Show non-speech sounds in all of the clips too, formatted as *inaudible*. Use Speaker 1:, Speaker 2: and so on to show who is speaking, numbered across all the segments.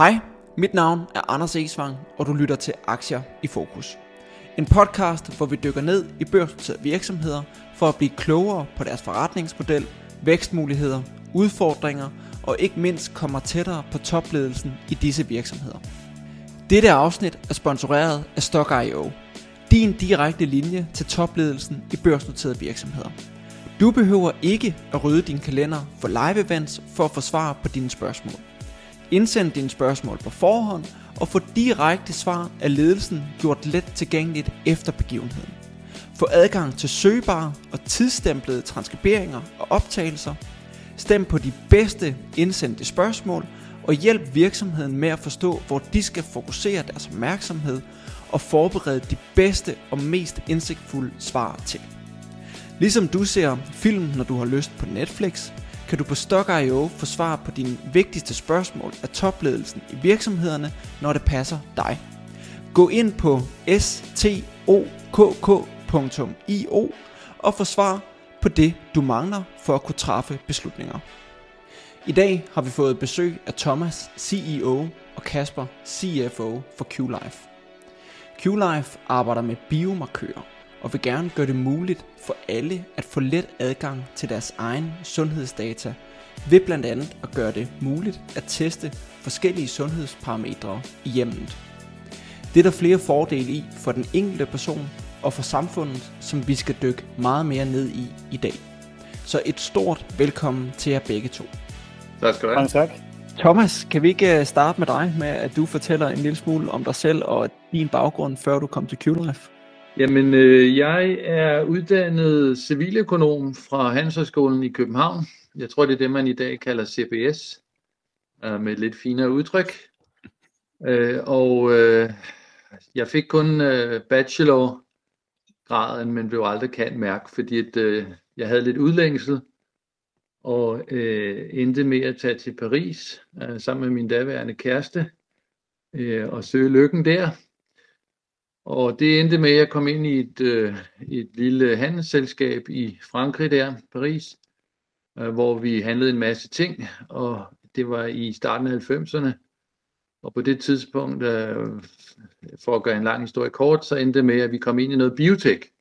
Speaker 1: Hej, mit navn er Anders Esvang, og du lytter til Aktier i Fokus. En podcast, hvor vi dykker ned i børsnoterede virksomheder for at blive klogere på deres forretningsmodel, vækstmuligheder, udfordringer og ikke mindst kommer tættere på topledelsen i disse virksomheder. Dette afsnit er sponsoreret af Stock.io, din direkte linje til topledelsen i børsnoterede virksomheder. Du behøver ikke at rydde din kalender for live events for at få svar på dine spørgsmål. Indsend dine spørgsmål på forhånd og få direkte svar af ledelsen gjort let tilgængeligt efter begivenheden. Få adgang til søgbare og tidsstemplede transkriberinger og optagelser. Stem på de bedste indsendte spørgsmål og hjælp virksomheden med at forstå, hvor de skal fokusere deres opmærksomhed og forberede de bedste og mest indsigtfulde svar til. Ligesom du ser film, når du har lyst på Netflix, kan du på Stock.io få svar på dine vigtigste spørgsmål af topledelsen i virksomhederne, når det passer dig. Gå ind på stokk.io og få svar på det, du mangler for at kunne træffe beslutninger. I dag har vi fået besøg af Thomas, CEO, og Kasper, CFO for QLife. QLife arbejder med biomarkører og vil gerne gøre det muligt for alle at få let adgang til deres egen sundhedsdata ved blandt andet at gøre det muligt at teste forskellige sundhedsparametre i hjemmet. Det er der flere fordele i for den enkelte person og for samfundet, som vi skal dykke meget mere ned i i dag. Så et stort velkommen til jer begge to.
Speaker 2: Tak skal du have.
Speaker 3: tak.
Speaker 1: Thomas, kan vi ikke øh, starte med dig med, at du fortæller en lille smule om dig selv og din baggrund, før du kom til QLife?
Speaker 2: Jamen, øh, jeg er uddannet civiløkonom fra Handelshøjskolen i København. Jeg tror, det er det, man i dag kalder CBS, øh, med et lidt finere udtryk. Øh, og øh, jeg fik kun øh, bachelorgraden, men blev aldrig kan mærke, fordi at, øh, jeg havde lidt udlængsel og øh, endte med at tage til Paris øh, sammen med min daværende kæreste øh, og søge lykken der. Og det endte med, at jeg kom ind i et, øh, et lille handelsselskab i Frankrig der, Paris, øh, hvor vi handlede en masse ting, og det var i starten af 90'erne. Og på det tidspunkt, øh, for at gøre en lang historie kort, så endte det med, at vi kom ind i noget biotek.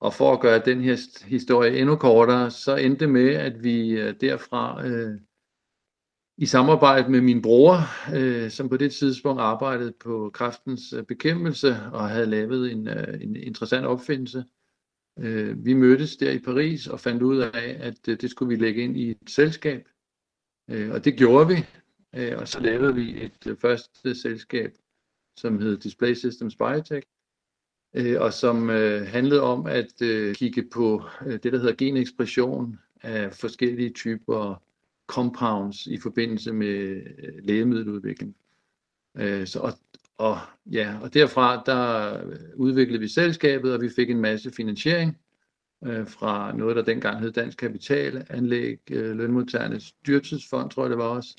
Speaker 2: Og for at gøre den her historie endnu kortere, så endte det med, at vi øh, derfra øh, i samarbejde med min bror, øh, som på det tidspunkt arbejdede på kraftens øh, bekæmpelse og havde lavet en, øh, en interessant opfindelse. Øh, vi mødtes der i Paris og fandt ud af, at øh, det skulle vi lægge ind i et selskab. Øh, og det gjorde vi, øh, og så lavede vi et øh, første selskab, som hed Display Systems Biotech, øh, og som øh, handlede om at øh, kigge på øh, det, der hedder genekspression af forskellige typer compounds i forbindelse med øh, lægemiddeludvikling. Øh, så, og, og, ja, og derfra der øh, udviklede vi selskabet, og vi fik en masse finansiering øh, fra noget, der dengang hed Dansk Kapital, Anlæg, øh, Lønmodtagernes Dyrtidsfond, tror jeg det var også,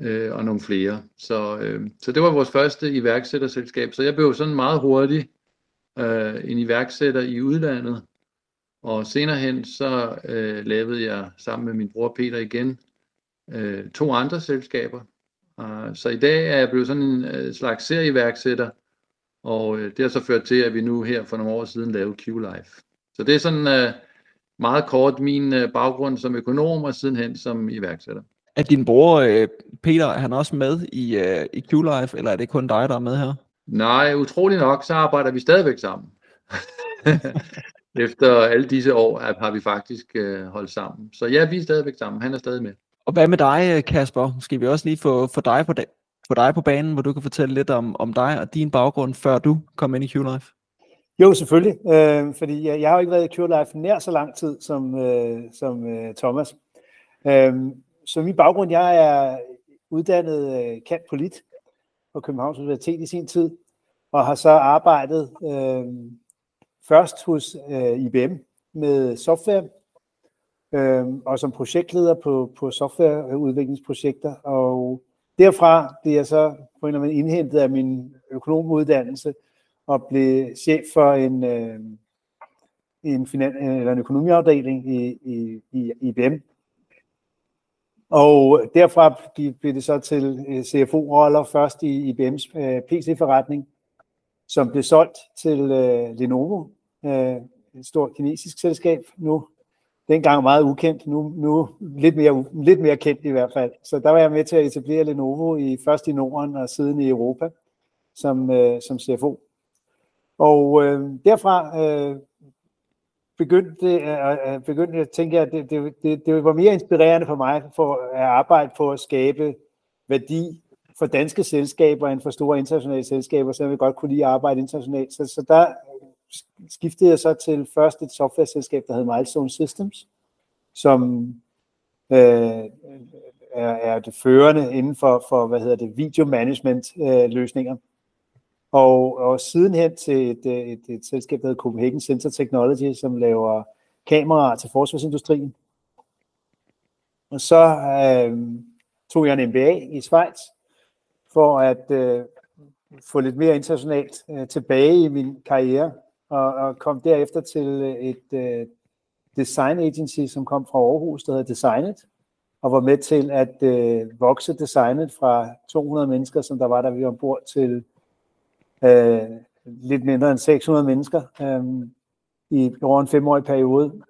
Speaker 2: øh, og nogle flere. Så, øh, så det var vores første iværksætterselskab. Så jeg blev sådan meget hurtigt øh, en iværksætter i udlandet, og senere hen så øh, lavede jeg sammen med min bror Peter igen øh, to andre selskaber. Uh, så i dag er jeg blevet sådan en uh, slags serieværksætter, og uh, det har så ført til, at vi nu her for nogle år siden lavede Q-Life. Så det er sådan uh, meget kort min uh, baggrund som økonom og sidenhen som iværksætter.
Speaker 1: Er din bror Peter, er han også med i, uh, i Q-Life, eller er det kun dig, der er med her?
Speaker 2: Nej, utrolig nok, så arbejder vi stadigvæk sammen. *laughs* Efter alle disse år har vi faktisk øh, holdt sammen. Så ja, vi er stadigvæk sammen. Han er stadig med.
Speaker 1: Og hvad med dig, Kasper? Skal vi også lige få, få, dig, på, få dig på banen, hvor du kan fortælle lidt om, om dig og din baggrund, før du kom ind i QLife?
Speaker 3: Jo, selvfølgelig. Øh, fordi jeg, jeg har jo ikke været i QLife nær så lang tid som, øh, som øh, Thomas. Øh, så min baggrund, jeg er uddannet øh, kant polit på Københavns Universitet i sin tid, og har så arbejdet øh, først hos øh, IBM med software, øh, og som projektleder på, på softwareudviklingsprojekter. Og derfra blev jeg så på en eller anden indhentet af min økonomuddannelse og blev chef for en, øh, en, finan- eller en økonomiafdeling i, i, i IBM. Og derfra blev det så til øh, CFO-roller først i IBM's øh, PC-forretning, som blev solgt til øh, Lenovo, Øh, et stort kinesisk selskab nu. Dengang meget ukendt, nu, nu lidt, mere, lidt mere kendt i hvert fald. Så der var jeg med til at etablere Lenovo i, først i Norden og siden i Europa som, øh, som CFO. Og øh, derfra øh, begyndte, øh, øh begyndte at tænke, at det, det, det, det var mere inspirerende for mig for at arbejde på at skabe værdi for danske selskaber end for store internationale selskaber, så jeg vil godt kunne lide at arbejde internationalt. Så, så der skiftede jeg så til først et software-selskab, der hed Milestone Systems, som øh, er, er det førende inden for, for hvad hedder det, video management øh, løsninger. Og, og sidenhen til et, et, et, et selskab, der hedder Copenhagen Sensor Technology, som laver kameraer til forsvarsindustrien. Og så øh, tog jeg en MBA i Schweiz for at øh, få lidt mere internationalt øh, tilbage i min karriere, og, og kom derefter til øh, et øh, design agency, som kom fra Aarhus, der hedder Designet, og var med til at øh, vokse designet fra 200 mennesker, som der var, der vi var ombord til øh, lidt mindre end 600 mennesker øh, i over en femårig periode.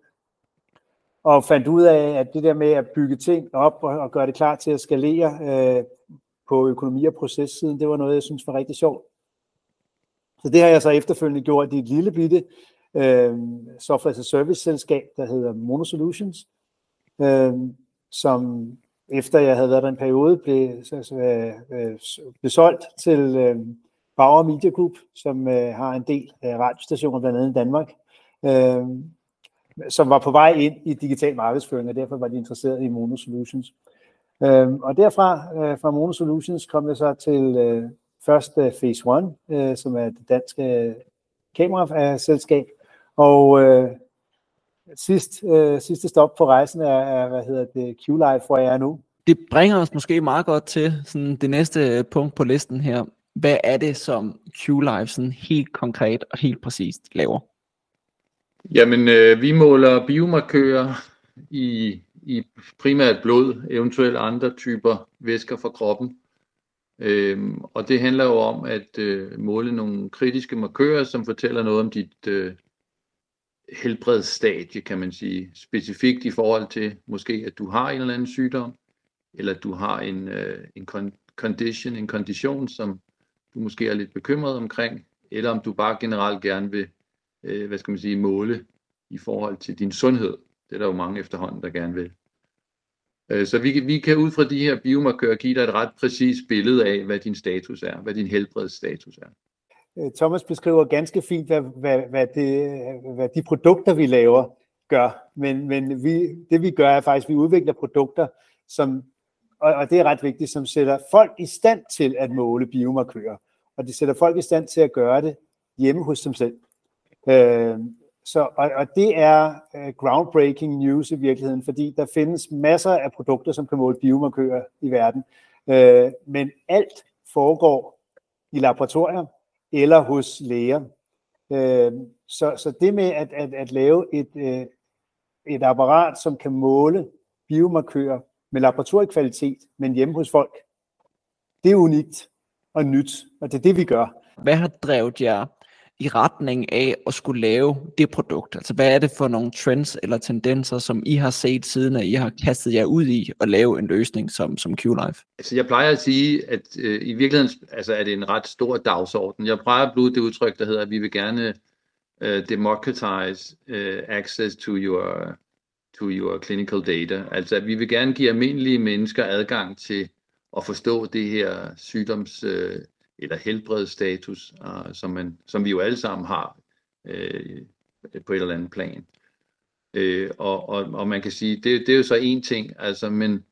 Speaker 3: Og fandt ud af, at det der med at bygge ting op og, og gøre det klar til at skalere øh, på økonomi- og processiden, det var noget, jeg synes var rigtig sjovt. Så det har jeg så efterfølgende gjort i et lille bitte øh, software as a service selskab, der hedder Mono Solutions, øh, som efter jeg havde været der en periode, blev, så øh, øh blev solgt til øh, Bauer Media Group, som øh, har en del øh, radiostationer blandt andet i Danmark, øh, som var på vej ind i digital markedsføring, og derfor var de interesseret i Mono Solutions. Øh, og derfra, øh, fra Mono Solutions, kom jeg så til øh, først øh, Phase 1, øh, som er det danske øh, kameraselskab, og øh, sidst, øh, sidste stop på rejsen er, er hvad hedder det, Q-Live, hvor jeg er nu.
Speaker 1: Det bringer os måske meget godt til sådan det næste punkt på listen her hvad er det, som Q-Live sådan helt konkret og helt præcist laver?
Speaker 2: Jamen, øh, vi måler biomarkører i, i primært blod, eventuelt andre typer væsker fra kroppen. Øhm, og det handler jo om at øh, måle nogle kritiske markører, som fortæller noget om dit øh, helbredsstadie, kan man sige. Specifikt i forhold til måske, at du har en eller anden sygdom, eller at du har en, øh, en condition, en kondition, som du måske er lidt bekymret omkring, eller om du bare generelt gerne vil, øh, hvad skal man sige, måle i forhold til din sundhed. Det er der jo mange efterhånden, der gerne vil. Øh, så vi, vi kan ud fra de her biomarkører give dig et ret præcist billede af, hvad din status er, hvad din helbredsstatus er.
Speaker 3: Øh, Thomas beskriver ganske fint, hvad, hvad, hvad, det, hvad de produkter, vi laver, gør. Men, men vi, det vi gør er faktisk, at vi udvikler produkter, som, og, og det er ret vigtigt, som sætter folk i stand til at måle biomarkører og det sætter folk i stand til at gøre det hjemme hos dem selv. Øh, så, og, og det er uh, groundbreaking news i virkeligheden, fordi der findes masser af produkter, som kan måle biomarkører i verden, øh, men alt foregår i laboratorier eller hos læger. Øh, så, så det med at, at, at lave et, øh, et apparat, som kan måle biomarkører med laboratoriekvalitet, men hjemme hos folk, det er unikt og nyt, og det er det, vi gør.
Speaker 1: Hvad har drevet jer i retning af at skulle lave det produkt? Altså hvad er det for nogle trends eller tendenser, som I har set siden, at I har kastet jer ud i at lave en løsning som, som QLife?
Speaker 2: Altså jeg plejer at sige, at øh, i virkeligheden altså, er det en ret stor dagsorden. Jeg plejer at bruge det udtryk, der hedder, at vi vil gerne øh, democratize øh, access to your, to your clinical data. Altså at vi vil gerne give almindelige mennesker adgang til at forstå det her sygdoms- øh, eller helbredsstatus, øh, som, man, som vi jo alle sammen har øh, på et eller andet plan. Øh, og, og, og man kan sige, det, det er jo så en ting, altså, men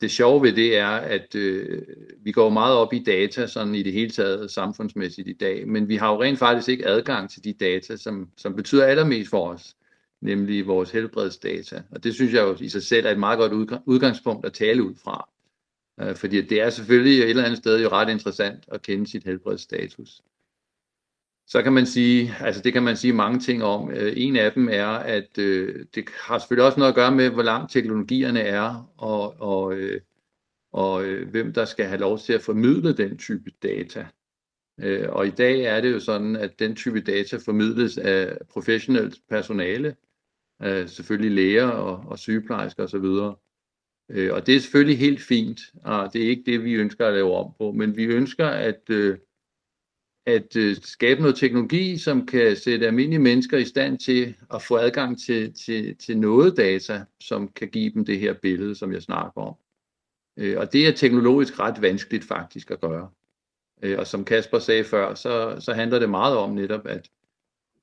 Speaker 2: det sjove ved det er, at øh, vi går meget op i data sådan i det hele taget samfundsmæssigt i dag, men vi har jo rent faktisk ikke adgang til de data, som, som betyder allermest for os, nemlig vores helbredsdata. Og det synes jeg jo i sig selv er et meget godt udgangspunkt at tale ud fra. Øh, fordi det er selvfølgelig et eller andet sted jo ret interessant at kende sit helbredsstatus. så kan man sige, altså det kan man sige mange ting om. Øh, en af dem er, at øh, det har selvfølgelig også noget at gøre med, hvor langt teknologierne er, og, og, øh, og øh, hvem der skal have lov til at formidle den type data. Øh, og i dag er det jo sådan, at den type data formidles af professionelt personale, øh, selvfølgelig læger og, og sygeplejersker osv. Øh, og det er selvfølgelig helt fint, og det er ikke det, vi ønsker at lave om på, men vi ønsker at, øh, at øh, skabe noget teknologi, som kan sætte almindelige mennesker i stand til at få adgang til, til, til noget data, som kan give dem det her billede, som jeg snakker om. Øh, og det er teknologisk ret vanskeligt faktisk at gøre. Øh, og som Kasper sagde før, så, så handler det meget om netop at,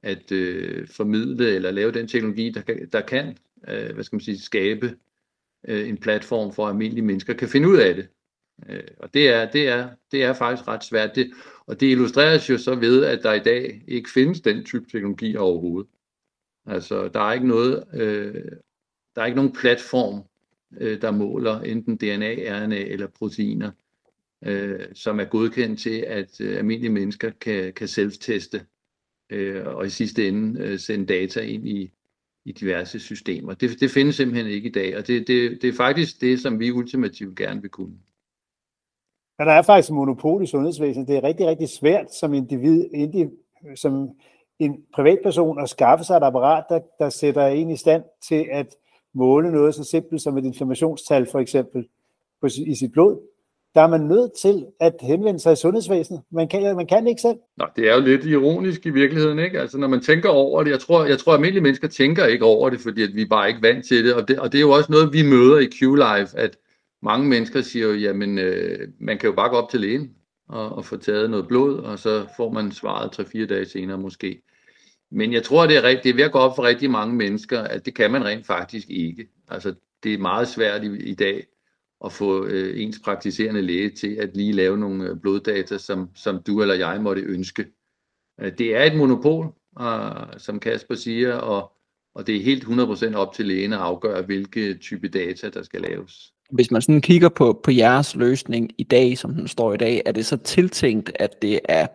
Speaker 2: at øh, formidle eller lave den teknologi, der kan, der kan øh, hvad skal man sige, skabe øh, en platform for, at almindelige mennesker kan finde ud af det. Øh, og det er, det, er, det er faktisk ret svært. Det, og det illustreres jo så ved, at der i dag ikke findes den type teknologi overhovedet. Altså, der er ikke noget, øh, der er ikke nogen platform, øh, der måler enten DNA, RNA eller proteiner, øh, som er godkendt til, at øh, almindelige mennesker kan, kan selvteste øh, og i sidste ende øh, sende data ind i, i diverse systemer. Det, det findes simpelthen ikke i dag, og det, det, det er faktisk det, som vi ultimativt gerne vil kunne.
Speaker 3: Ja, der er faktisk monopol i sundhedsvæsenet. Det er rigtig, rigtig svært som individ, indi, som en privatperson at skaffe sig et apparat, der, der sætter en i stand til at måle noget så simpelt som et inflammationstal for eksempel på, i sit blod der er man nødt til at henvende sig i sundhedsvæsenet. Man kan, man kan ikke selv.
Speaker 2: Nå, det er jo lidt ironisk i virkeligheden, ikke? Altså, når man tænker over det, jeg tror, jeg tror at almindelige mennesker tænker ikke over det, fordi at vi bare ikke vant til det, og det, og det er jo også noget, vi møder i Q-Life, at mange mennesker siger jo, jamen, øh, man kan jo bare gå op til lægen og, og få taget noget blod, og så får man svaret 3-4 dage senere måske. Men jeg tror, det er, det er ved at gå op for rigtig mange mennesker, at det kan man rent faktisk ikke. Altså, det er meget svært i, i dag at få øh, ens praktiserende læge til at lige lave nogle øh, bloddata, som, som du eller jeg måtte ønske. Øh, det er et monopol, øh, som Kasper siger, og, og det er helt 100% op til lægen at afgøre, hvilke type data, der skal laves.
Speaker 1: Hvis man sådan kigger på, på jeres løsning i dag, som den står i dag, er det så tiltænkt, at det er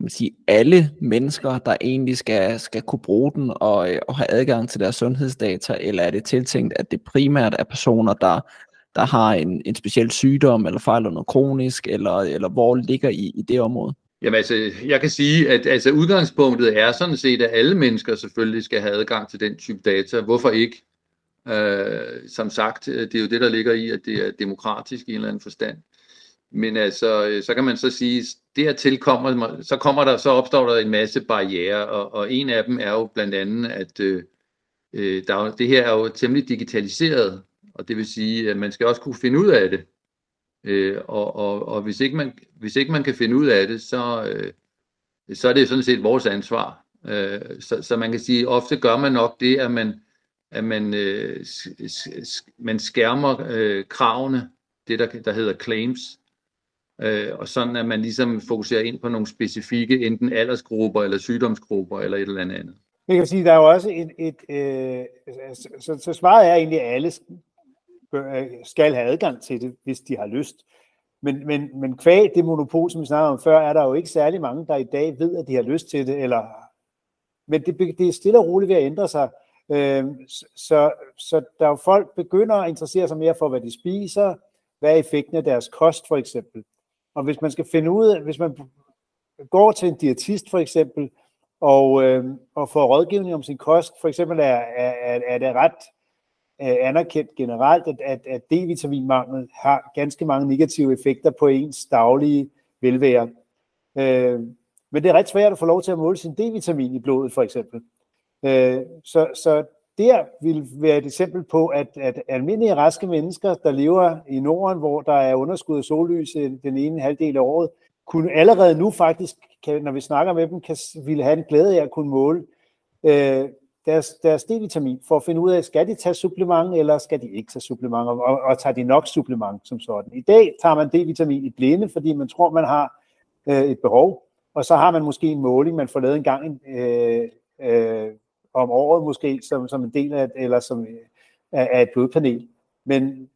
Speaker 1: kan man sige, alle mennesker, der egentlig skal, skal kunne bruge den og, øh, og have adgang til deres sundhedsdata, eller er det tiltænkt, at det primært er personer, der der har en, en speciel sygdom, eller fejler noget kronisk, eller, eller hvor ligger I i det område?
Speaker 2: Jamen altså, jeg kan sige, at altså, udgangspunktet er sådan set, at alle mennesker selvfølgelig skal have adgang til den type data. Hvorfor ikke? Øh, som sagt, øh, det er jo det, der ligger i, at det er demokratisk i en eller anden forstand. Men altså, øh, så kan man så sige, dertil kommer, så kommer der, så opstår der en masse barriere, og, og en af dem er jo blandt andet, at øh, øh der, det her er jo temmelig digitaliseret, og det vil sige, at man skal også kunne finde ud af det. Øh, og og, og hvis, ikke man, hvis ikke man kan finde ud af det, så, øh, så er det sådan set vores ansvar. Øh, så, så man kan sige, ofte gør man nok det, at man, at man, øh, man skærmer øh, kravene, det der, der hedder claims, øh, og sådan at man ligesom fokuserer ind på nogle specifikke, enten aldersgrupper eller sygdomsgrupper eller et eller andet.
Speaker 3: Jeg kan sige, der er jo også et, et øh, altså, så, så svaret er egentlig, at alle Øh, skal have adgang til det, hvis de har lyst. Men, men, men kvæg det monopol, som vi snakkede om før, er der jo ikke særlig mange, der i dag ved, at de har lyst til det. Eller... Men det, det er stille og roligt ved at ændre sig. Øh, så, så der er jo folk begynder at interessere sig mere for, hvad de spiser, hvad er effekten af deres kost for eksempel. Og hvis man skal finde ud af, hvis man går til en diætist for eksempel, og, øh, og får rådgivning om sin kost, for eksempel er, er, er det ret øh, anerkendt generelt, at, at, at D-vitaminmangel har ganske mange negative effekter på ens daglige velvære. Øh, men det er ret svært at få lov til at måle sin D-vitamin i blodet, for eksempel. Øh, så, så der vil være et eksempel på, at, at almindelige raske mennesker, der lever i Norden, hvor der er underskud af sollys øh, den ene halvdel af året, kunne allerede nu faktisk, kan, når vi snakker med dem, kan, ville have en glæde af at kunne måle øh, deres, deres D-vitamin, for at finde ud af, skal de tage supplement, eller skal de ikke tage supplement, og, og, og tager de nok supplement som sådan. I dag tager man D-vitamin i blinde, fordi man tror, man har øh, et behov, og så har man måske en måling, man får lavet en gang øh, øh, om året måske, som, som en del af, eller som, øh, af et blodpanel. Men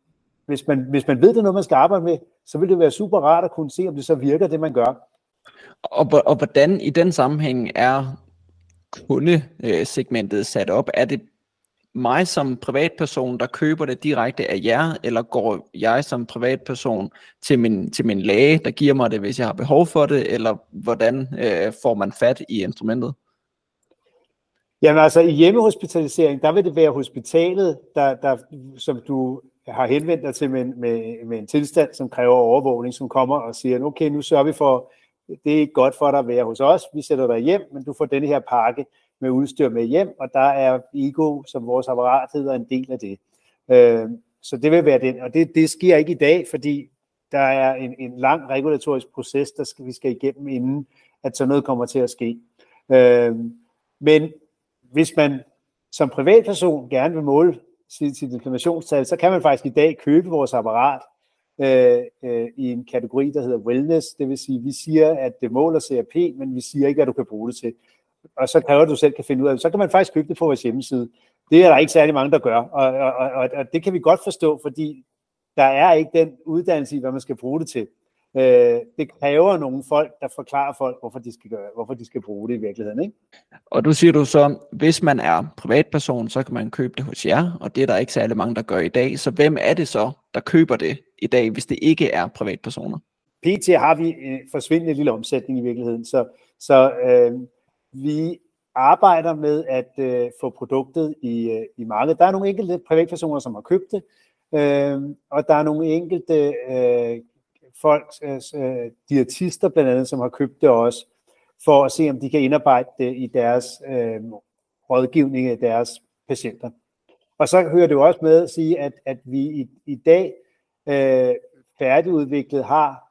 Speaker 3: hvis man, hvis man ved, det er noget, man skal arbejde med, så vil det være super rart at kunne se, om det så virker, det man gør.
Speaker 1: Og, og hvordan i den sammenhæng er kundesegmentet øh, sat op? Er det mig som privatperson, der køber det direkte af jer, eller går jeg som privatperson til min, til min læge, der giver mig det, hvis jeg har behov for det, eller hvordan øh, får man fat i instrumentet?
Speaker 3: Jamen altså i hjemmehospitalisering, der vil det være hospitalet, der, der, som du har henvendt dig til med, med, med en tilstand, som kræver overvågning, som kommer og siger, okay, nu sørger vi for, det er ikke godt for dig at være hos os, vi sætter dig hjem, men du får denne her pakke med udstyr med hjem, og der er Ego, som vores apparat hedder, en del af det. Øh, så det vil være den, og det, det sker ikke i dag, fordi der er en, en lang regulatorisk proces, der skal, vi skal igennem, inden at sådan noget kommer til at ske. Øh, men hvis man som privatperson gerne vil måle sit, sit inflammationstal, så kan man faktisk i dag købe vores apparat øh, øh, i en kategori, der hedder wellness. Det vil sige, vi siger, at det måler CRP, men vi siger ikke, hvad du kan bruge det til. Og så kræver, du selv kan finde ud af det. Så kan man faktisk købe det på vores hjemmeside. Det er der ikke særlig mange, der gør. Og, og, og, og det kan vi godt forstå, fordi der er ikke den uddannelse i, hvad man skal bruge det til. Øh, det kræver nogle folk, der forklarer folk, hvorfor de skal, gøre, hvorfor de skal bruge det i virkeligheden. Ikke?
Speaker 1: Og du siger du så, hvis man er privatperson, så kan man købe det hos jer, og det er der ikke særlig mange, der gør i dag. Så hvem er det så, der køber det i dag, hvis det ikke er privatpersoner?
Speaker 3: PT har vi en forsvindende lille omsætning i virkeligheden, så, så øh, vi arbejder med at øh, få produktet i, øh, i markedet. Der er nogle enkelte privatpersoner, som har købt det, øh, og der er nogle enkelte øh, folk, øh, øh, diætister blandt andet, som har købt det også, for at se, om de kan indarbejde det i deres øh, rådgivning af deres patienter. Og så hører det jo også med at sige, at, at vi i, i dag øh, færdigudviklet har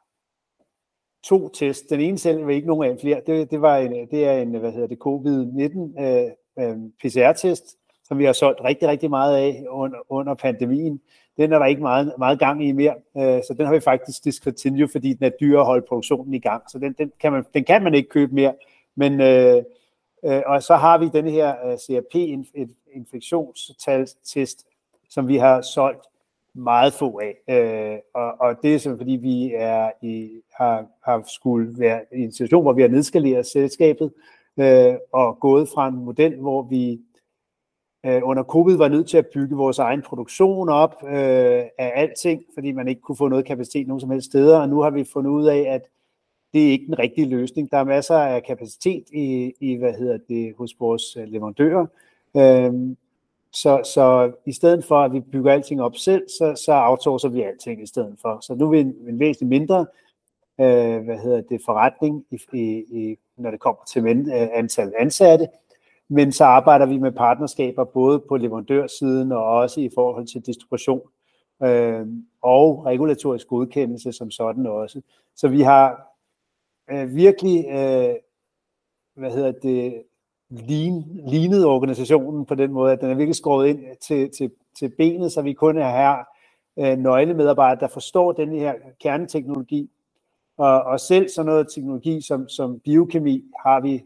Speaker 3: to test. Den ene selv var ikke nogen af flere. Det, det, var en, det er en, hvad hedder det, covid-19 øh, øh, PCR-test, som vi har solgt rigtig, rigtig meget af under, under pandemien. Den er der ikke meget, meget gang i mere, øh, så den har vi faktisk discontinued, fordi den er dyr at holde produktionen i gang. Så den, den, kan, man, den kan man ikke købe mere. Men, øh, øh, og så har vi den her øh, CRP-infektionstest, som vi har solgt meget få af. Øh, og, og det er simpelthen fordi, vi er i, har, har skulle være i en situation, hvor vi har nedskaleret selskabet øh, og gået fra en model, hvor vi øh, under covid var nødt til at bygge vores egen produktion op øh, af alting, fordi man ikke kunne få noget kapacitet nogen som helst steder, og nu har vi fundet ud af, at det er ikke den rigtige løsning. Der er masser af kapacitet i, i hvad hedder det, hos vores øh, leverandører. Øhm, så, så i stedet for, at vi bygger alting op selv, så, så outsourcer vi alting i stedet for. Så nu er vi en, en væsentlig mindre øh, hvad hedder det, forretning, i, i, i, når det kommer til men, øh, antal ansatte, men så arbejder vi med partnerskaber både på leverandørsiden og også i forhold til distribution øh, og regulatorisk godkendelse som sådan også. Så vi har øh, virkelig, øh, hvad hedder det, lean, lignet organisationen på den måde, at den er virkelig skåret ind til, til, til benet, så vi kun er her øh, nøglemedarbejdere, der forstår den her kerneteknologi. Og, og selv sådan noget teknologi som, som biokemi har vi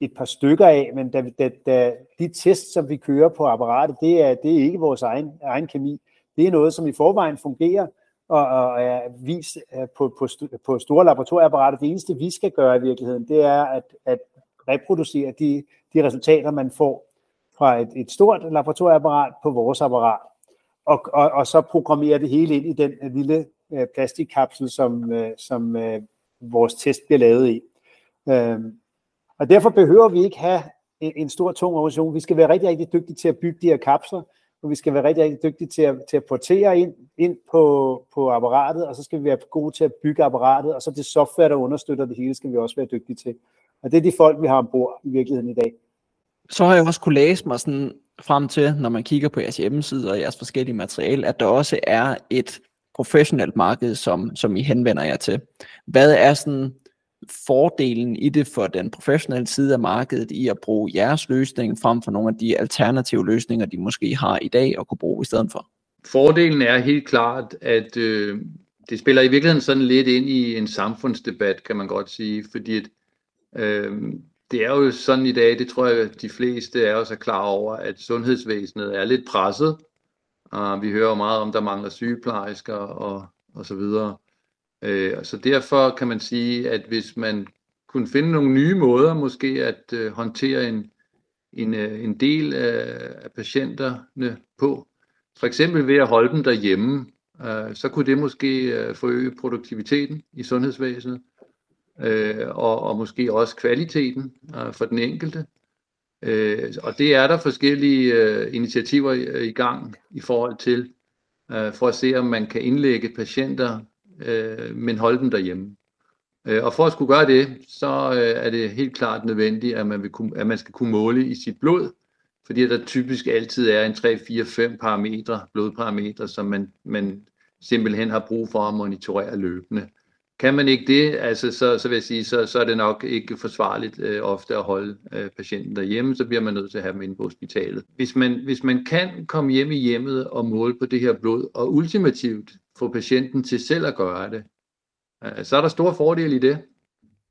Speaker 3: et par stykker af, men da, da, da de tests, som vi kører på apparatet, det er, det er ikke vores egen, egen kemi. Det er noget, som i forvejen fungerer og, og er vist øh, på, på, på store laboratorieapparater. Det eneste, vi skal gøre i virkeligheden, det er at, at reproducere de, de resultater, man får fra et, et stort laboratorieapparat på vores apparat. Og, og, og så programmere det hele ind i den øh, lille øh, plastikkapsel, som, øh, som øh, vores test bliver lavet i. Øh, og derfor behøver vi ikke have en, en stor, tung organisation. Vi skal være rigtig, rigtig dygtige til at bygge de her kapsler, og vi skal være rigtig, rigtig dygtige til at, til at portere ind, ind på, på apparatet, og så skal vi være gode til at bygge apparatet, og så det software, der understøtter det hele, skal vi også være dygtige til. Og det er de folk, vi har ombord i virkeligheden i dag.
Speaker 1: Så har jeg også kunne læse mig sådan frem til, når man kigger på jeres hjemmeside og jeres forskellige materiale, at der også er et professionelt marked, som, som I henvender jer til. Hvad er sådan fordelen i det for den professionelle side af markedet i at bruge jeres løsning frem for nogle af de alternative løsninger, de måske har i dag og kunne bruge i stedet for?
Speaker 2: Fordelen er helt klart, at øh, det spiller i virkeligheden sådan lidt ind i en samfundsdebat, kan man godt sige, fordi at, øh, det er jo sådan i dag, det tror jeg, de fleste af os er klar over, at sundhedsvæsenet er lidt presset. Uh, vi hører meget om, der mangler sygeplejersker og, og så videre. Øh, så derfor kan man sige, at hvis man kunne finde nogle nye måder måske at øh, håndtere en, en, øh, en del af, af patienterne på. For eksempel ved at holde dem derhjemme, øh, så kunne det måske øh, forøge produktiviteten i sundhedsvæsenet, øh, og, og måske også kvaliteten øh, for den enkelte. Øh, og det er der forskellige øh, initiativer i, i gang i forhold til, øh, for at se om man kan indlægge patienter, øh, men holde dem derhjemme. Øh, og for at skulle gøre det, så øh, er det helt klart nødvendigt, at man, vil kunne, at man skal kunne måle i sit blod, fordi der typisk altid er en 3, 4, 5 parametre, blodparametre, som man, man simpelthen har brug for at monitorere løbende. Kan man ikke det, altså, så, så vil jeg sige, så, så er det nok ikke forsvarligt øh, ofte at holde øh, patienten derhjemme, så bliver man nødt til at have dem inde på hospitalet. Hvis man, hvis man kan komme hjem i hjemmet og måle på det her blod, og ultimativt få patienten til selv at gøre det, øh, så er der store fordele i det.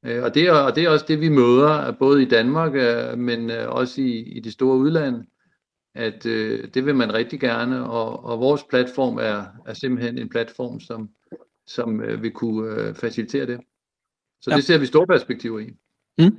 Speaker 2: Øh, og, det er, og det er også det, vi møder, både i Danmark, øh, men øh, også i, i det store udland, at øh, det vil man rigtig gerne, og, og vores platform er, er simpelthen en platform, som som øh, vil kunne øh, facilitere det. Så ja. det ser vi store perspektiver i. Mm.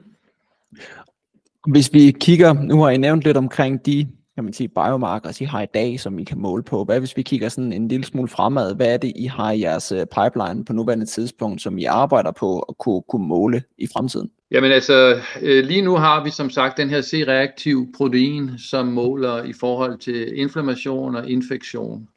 Speaker 1: Hvis vi kigger, nu har I nævnt lidt omkring de kan man sige, biomarkers, I har i dag, som I kan måle på. Hvad hvis vi kigger sådan en lille smule fremad? Hvad er det, I har i jeres øh, pipeline på nuværende tidspunkt, som I arbejder på at kunne, kunne måle i fremtiden?
Speaker 2: Jamen altså, øh, lige nu har vi som sagt den her C-reaktiv protein, som måler i forhold til inflammation og infektion.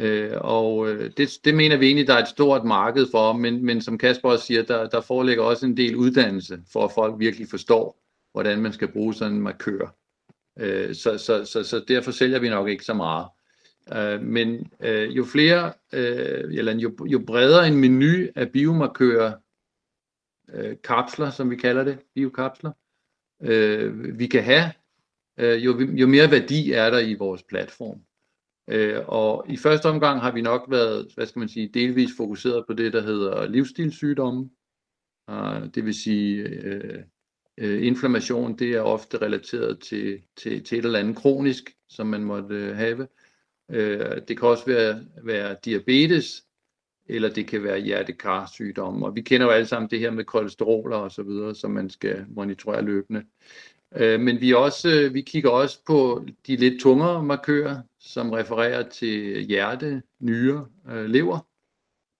Speaker 2: Øh, og øh, det, det mener vi egentlig, der er et stort marked for, men, men som Kasper også siger, der, der foreligger også en del uddannelse, for at folk virkelig forstår, hvordan man skal bruge sådan en markør. Øh, så, så, så, så derfor sælger vi nok ikke så meget. Øh, men øh, jo flere, øh, eller jo, jo bredere en menu af biomarkører, øh, kapsler, som vi kalder det, biokapsler, øh, vi kan have, øh, jo, jo mere værdi er der i vores platform. Øh, og i første omgang har vi nok været, hvad skal man sige, delvis fokuseret på det, der hedder livsstilssygdomme. Uh, det vil sige, øh, øh, inflammation, det er ofte relateret til, til, til et eller andet kronisk, som man måtte øh, have. Øh, det kan også være, være diabetes, eller det kan være hjertekarsygdomme. Og vi kender jo alle sammen det her med kolesteroler og så videre, som man skal monitorere løbende. Øh, men vi, også, øh, vi kigger også på de lidt tungere markører, som refererer til hjerte, nyre, øh, lever,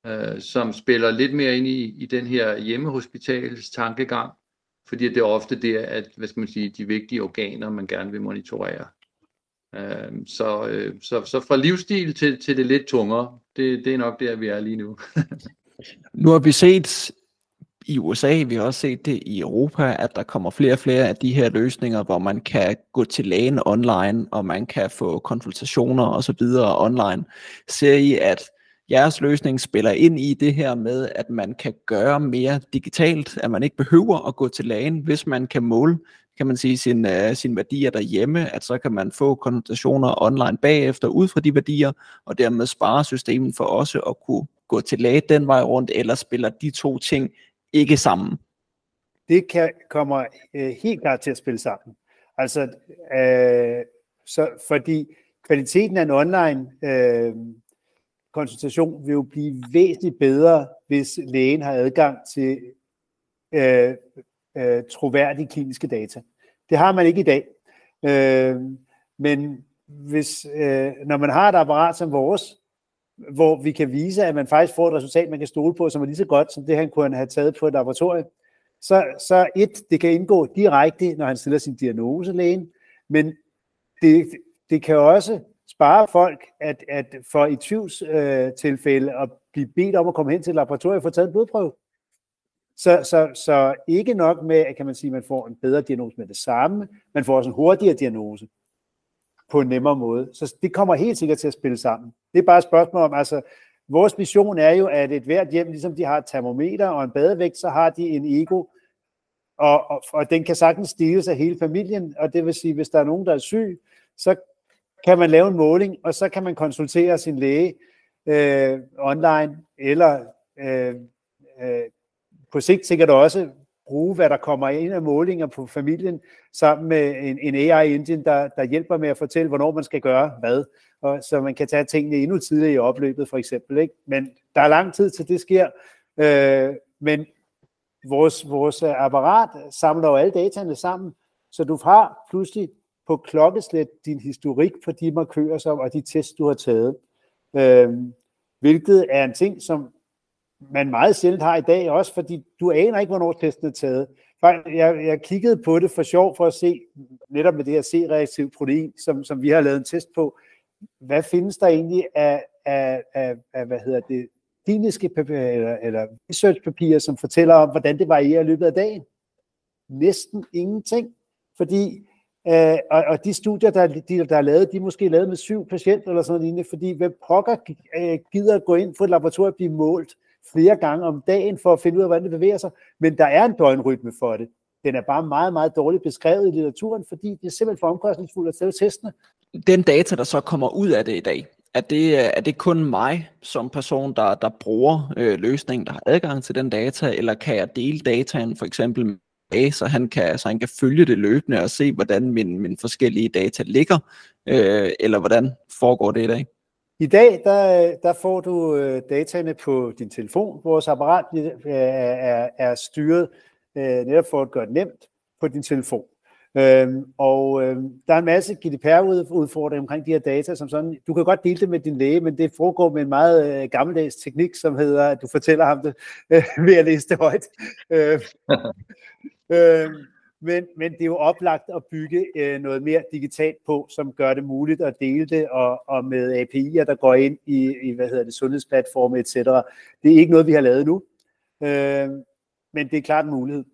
Speaker 2: øh, som spiller lidt mere ind i, i den her hjemmehospitals tankegang, fordi det er ofte det, at hvad skal man sige, de vigtige organer, man gerne vil monitorere. Øh, så, øh, så, så fra livsstil til, til det lidt tungere, det, det er nok der, vi er lige nu. *laughs*
Speaker 1: nu har vi set i USA, vi har også set det i Europa, at der kommer flere og flere af de her løsninger, hvor man kan gå til lægen online, og man kan få konsultationer og så videre online. Ser I, at jeres løsning spiller ind i det her med, at man kan gøre mere digitalt, at man ikke behøver at gå til lægen, hvis man kan måle kan man sige, sin, øh, uh, sin værdier derhjemme, at så kan man få konsultationer online bagefter ud fra de værdier, og dermed spare systemet for også at kunne gå til læge den vej rundt, eller spiller de to ting ikke sammen?
Speaker 3: Det kan, kommer øh, helt klart til at spille sammen. Altså, øh, så, fordi kvaliteten af en online øh, konsultation vil jo blive væsentligt bedre, hvis lægen har adgang til øh, øh, troværdige kliniske data. Det har man ikke i dag. Øh, men hvis, øh, når man har et apparat som vores, hvor vi kan vise, at man faktisk får et resultat, man kan stole på, som er lige så godt, som det han kunne have taget på et laboratorium. Så, så et, det kan indgå direkte, når han stiller sin diagnose lægen, men det, det kan også spare folk, at, at for i tvivlstilfælde øh, at blive bedt om at komme hen til et laboratorium og få taget en blodprøve. Så, så, så ikke nok med, at kan man sige, at man får en bedre diagnose med det samme, man får også en hurtigere diagnose på en nemmere måde. Så det kommer helt sikkert til at spille sammen. Det er bare et spørgsmål om, altså, vores mission er jo, at et hvert hjem, ligesom de har et termometer og en badevægt, så har de en ego, og, og, og den kan sagtens stiges af hele familien, og det vil sige, hvis der er nogen, der er syg, så kan man lave en måling, og så kan man konsultere sin læge øh, online, eller øh, øh, på sigt sikkert også bruge, hvad der kommer ind af målinger på familien, sammen med en, en AI-engine, der, der hjælper med at fortælle, hvornår man skal gøre hvad, og så man kan tage tingene endnu tidligere i opløbet, for eksempel. Ikke? Men der er lang tid til det sker, øh, men vores, vores apparat samler jo alle dataene sammen, så du har pludselig på klokkeslæt din historik på de markører som, og de tests, du har taget. Øh, hvilket er en ting, som man meget sjældent har i dag, også fordi du aner ikke, hvornår testen er taget. Jeg, jeg kiggede på det for sjov for at se, netop med det her C-reaktiv protein, som, som vi har lavet en test på, hvad findes der egentlig af, af, af, af hvad hedder det, kliniske papirer, eller, eller researchpapirer, som fortæller om, hvordan det varierer i løbet af dagen? Næsten ingenting, fordi Øh, og, og de studier, der, de, der er lavet, de er måske lavet med syv patienter eller sådan noget fordi hvem pokker øh, gider at gå ind på et laboratorium og blive målt flere gange om dagen for at finde ud af, hvordan det bevæger sig. Men der er en døgnrytme for det. Den er bare meget, meget dårligt beskrevet i litteraturen, fordi det er simpelthen for omkostningsfuldt at stille testene.
Speaker 1: Den data, der så kommer ud af det i dag, er det, er det kun mig som person, der, der bruger øh, løsningen, der har adgang til den data, eller kan jeg dele dataen for eksempel med så han kan, så han kan følge det løbende og se, hvordan min, min forskellige data ligger, øh, eller hvordan foregår det i dag?
Speaker 3: I dag, der, der får du øh, dataene på din telefon. Vores apparat er, er, er styret øh, netop for at gøre det nemt på din telefon. Øhm, og øhm, der er en masse GDPR-udfordringer omkring de her data, som sådan, du kan godt dele det med din læge, men det foregår med en meget øh, gammeldags teknik, som hedder, at du fortæller ham det øh, ved at læse det højt. Øh, *laughs* øh, men, men det er jo oplagt at bygge øh, noget mere digitalt på, som gør det muligt at dele det, og, og med API'er, der går ind i, i hvad hedder det, sundhedsplatforme etc. Det er ikke noget, vi har lavet nu, øh, men det er klart en mulighed.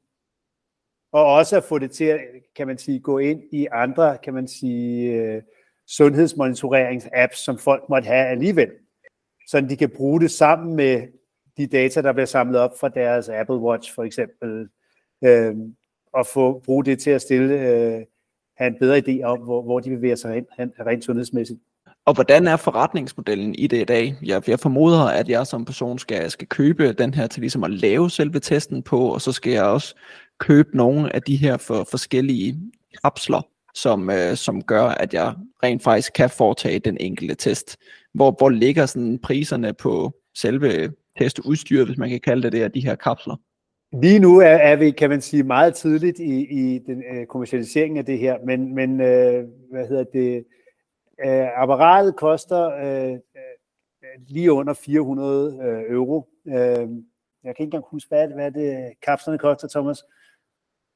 Speaker 3: Og også at få det til at, kan man sige, gå ind i andre, kan man sige, øh, sundhedsmonitoreringsapps, som folk måtte have alligevel, så de kan bruge det sammen med de data, der bliver samlet op fra deres Apple Watch for eksempel, øh, og få bruge det til at stille, øh, have en bedre idé om, hvor, hvor de bevæger sig hen, rent sundhedsmæssigt.
Speaker 1: Og hvordan er forretningsmodellen i det i dag? Jeg, jeg formoder, at jeg som person skal, skal købe den her til ligesom at lave selve testen på, og så skal jeg også købe nogle af de her for, forskellige kapsler, som, øh, som gør, at jeg rent faktisk kan foretage den enkelte test. Hvor, hvor ligger sådan priserne på selve testudstyret, hvis man kan kalde det det, de her kapsler?
Speaker 3: Lige nu er, er vi, kan man sige, meget tidligt i, i den øh, kommercialisering af det her, men, men øh, hvad hedder det, øh, apparatet koster øh, øh lige under 400 øh, euro. Øh, jeg kan ikke engang huske, hvad, hvad det kapslerne koster, Thomas.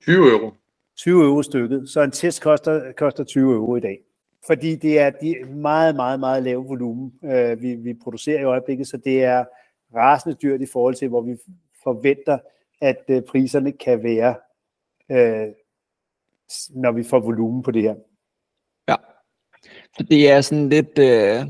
Speaker 2: 20 euro.
Speaker 3: 20 euro stykket. Så en test koster, koster 20 euro i dag. Fordi det er de meget, meget, meget lave volumen, øh, vi, vi producerer i øjeblikket, så det er rasende dyrt i forhold til, hvor vi forventer, at øh, priserne kan være, øh, når vi får volumen på det her.
Speaker 1: Ja, så det er sådan lidt, øh,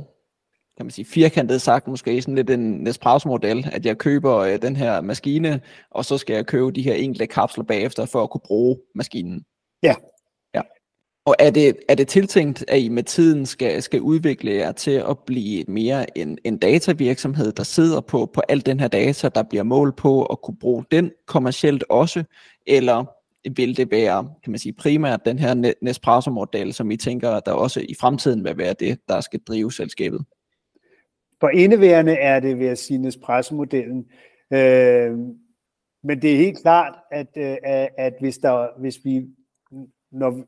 Speaker 1: kan man sige, firkantet sagt, måske sådan lidt en Nespresso-model, at jeg køber øh, den her maskine, og så skal jeg købe de her enkelte kapsler bagefter, for at kunne bruge maskinen.
Speaker 3: Ja.
Speaker 1: Og er det, er det tiltænkt, at I med tiden skal, skal udvikle jer til at blive mere en, en datavirksomhed, der sidder på, på al den her data, der bliver mål på, og kunne bruge den kommercielt også, eller vil det være, kan man sige, primært den her Nespresso-model, som I tænker, der også i fremtiden vil være det, der skal drive selskabet?
Speaker 3: For indeværende er det, vil jeg sige, Nespresso-modellen. Øh, men det er helt klart, at, øh, at hvis, der, hvis vi når vi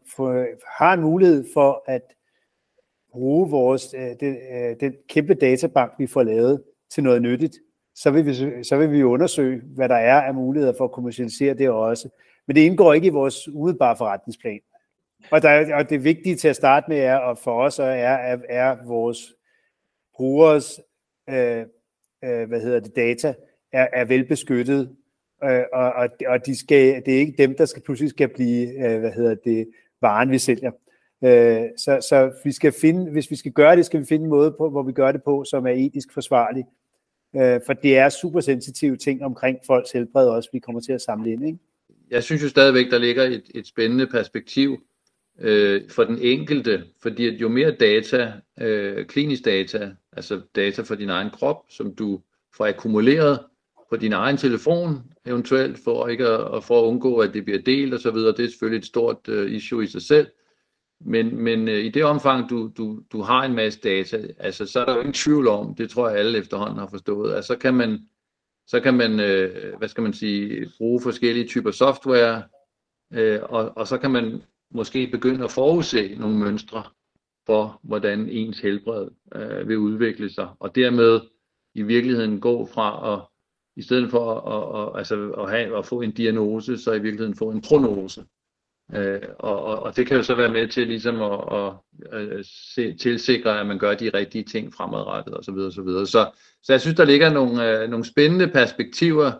Speaker 3: har en mulighed for at bruge vores, øh, den, øh, den kæmpe databank, vi får lavet, til noget nyttigt, så vil, vi, så vil vi undersøge, hvad der er af muligheder for at kommercialisere det også. Men det indgår ikke i vores umiddelbare forretningsplan. Og, der, og det vigtige til at starte med er, og for os er, er, er vores brugers øh, øh, hvad hedder det, data er, er velbeskyttet, øh, og, og, og de skal, det er ikke dem, der skal pludselig skal blive, øh, hvad hedder det, varen vi sælger. Øh, så, så vi skal finde, hvis vi skal gøre det, skal vi finde en måde, på, hvor vi gør det på, som er etisk forsvarlig. Øh, for det er super sensitive ting omkring folks helbred også, vi kommer til at samle ind. Ikke?
Speaker 2: Jeg synes jo stadigvæk, der ligger et, et spændende perspektiv øh, for den enkelte, fordi at jo mere data, øh, klinisk data, altså data for din egen krop, som du får akkumuleret på din egen telefon, eventuelt for ikke at, at, for at undgå, at det bliver delt osv., det er selvfølgelig et stort øh, issue i sig selv. Men, men øh, i det omfang, du, du, du har en masse data, altså, så er der jo ingen tvivl om, det tror jeg alle efterhånden har forstået, at så kan man, Så kan man, øh, hvad skal man sige, bruge forskellige typer software, øh, og, og så kan man måske begynde at forudse nogle mønstre for, hvordan ens helbred øh, vil udvikle sig, og dermed i virkeligheden gå fra at, i stedet for at, at, altså at, have, at få en diagnose, så i virkeligheden få en prognose. Øh, og, og, og det kan jo så være med til ligesom at, at, at se, tilsikre, at man gør de rigtige ting fremadrettet osv. Så, så, videre. så, så jeg synes, der ligger nogle, øh, nogle spændende perspektiver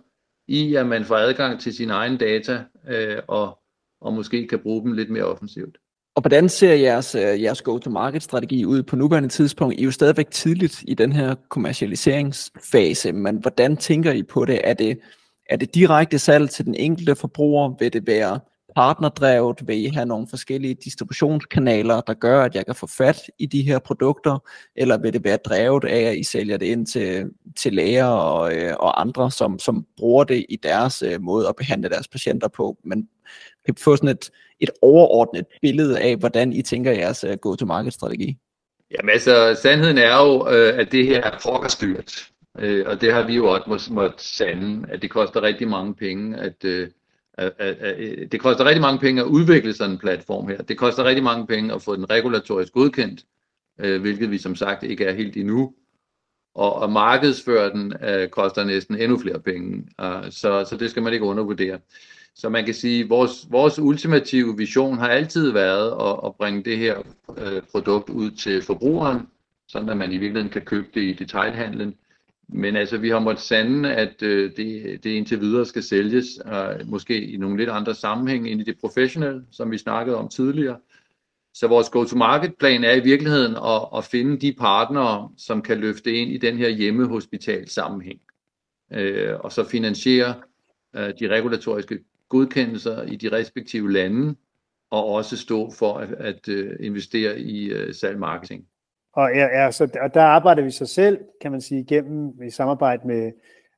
Speaker 2: i, at man får adgang til sine egne data, øh, og, og måske kan bruge dem lidt mere offensivt.
Speaker 1: Og hvordan ser jeres, øh, jeres go-to-market-strategi ud på nuværende tidspunkt? I er jo stadigvæk tidligt i den her kommercialiseringsfase, men hvordan tænker I på det? Er det, er det direkte salg til den enkelte forbruger? Vil det være partnerdrevet? Vil I have nogle forskellige distributionskanaler, der gør, at jeg kan få fat i de her produkter? Eller vil det være drevet af, at I sælger det ind til, til læger og, øh, og andre, som, som bruger det i deres øh, måde at behandle deres patienter på? Men kan få sådan et, et overordnet billede af, hvordan I tænker jeres øh, go-to-market-strategi?
Speaker 2: Jamen altså, sandheden er jo, øh, at det her er frokostdyrt. Øh, og det har vi jo også måttet sande, at det koster rigtig mange penge, at, øh, at Øh, det koster rigtig mange penge at udvikle sådan en platform her. Det koster rigtig mange penge at få den regulatorisk godkendt, øh, hvilket vi som sagt ikke er helt endnu. Og at markedsføre den øh, koster næsten endnu flere penge, så, så det skal man ikke undervurdere. Så man kan sige, at vores, vores ultimative vision har altid været at, at bringe det her øh, produkt ud til forbrugeren, sådan at man i virkeligheden kan købe det i detaljhandlen. Men altså, vi har måttet sande, at øh, det, det indtil videre skal sælges, og måske i nogle lidt andre sammenhæng end i det professionelle, som vi snakkede om tidligere. Så vores go-to-market-plan er i virkeligheden at, at finde de partnere, som kan løfte ind i den her hjemmehospital sammenhæng, øh, og så finansiere øh, de regulatoriske godkendelser i de respektive lande, og også stå for at, at øh, investere i øh, salg marketing.
Speaker 3: Og, ja, ja, så, og der arbejder vi så selv, kan man sige, igennem i samarbejde med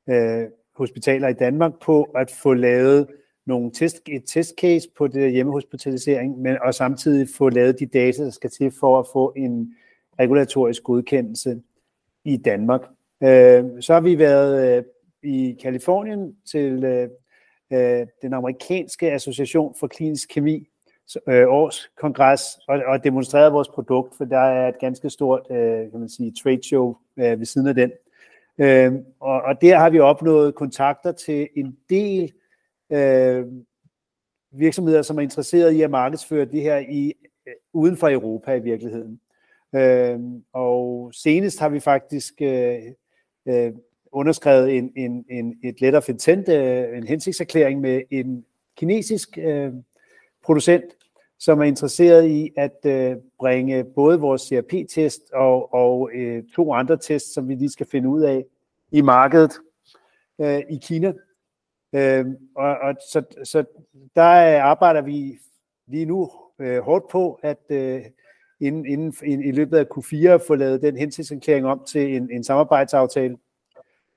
Speaker 3: øh, hospitaler i Danmark på at få lavet nogle test, et testcase på det hjemmehospitalisering, men og samtidig få lavet de data, der skal til for at få en regulatorisk godkendelse i Danmark. Øh, så har vi været øh, i Kalifornien til øh, øh, den amerikanske association for klinisk kemi øh, årskongres og, og demonstreret vores produkt, for der er et ganske stort øh, kan man sige, trade show øh, ved siden af den. Øh, og, og der har vi opnået kontakter til en del øh, virksomheder, som er interesseret i at markedsføre det her i øh, uden for Europa i virkeligheden. Øh, og senest har vi faktisk øh, øh, underskrevet en, en, en, et letter of intent, øh, en hensigtserklæring med en kinesisk øh, producent, som er interesseret i at øh, bringe både vores CRP-test og, og øh, to andre tests, som vi lige skal finde ud af i markedet øh, i Kina. Øh, og, og så, så der arbejder vi lige nu øh, hårdt på, at øh, inden, inden, i, i løbet af Q4 få lavet den hensigtserklæring om til en, en samarbejdsaftale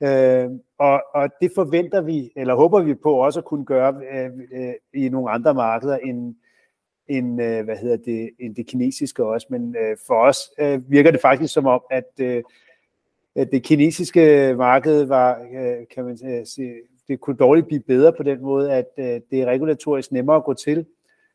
Speaker 3: Øh, og, og det forventer vi, eller håber vi på også at kunne gøre øh, øh, i nogle andre markeder end, end, øh, hvad hedder det, end det kinesiske også. Men øh, for os øh, virker det faktisk som om, at øh, det kinesiske marked var, øh, kan man øh, sige, det kunne dårligt blive bedre på den måde, at øh, det er regulatorisk nemmere at gå til.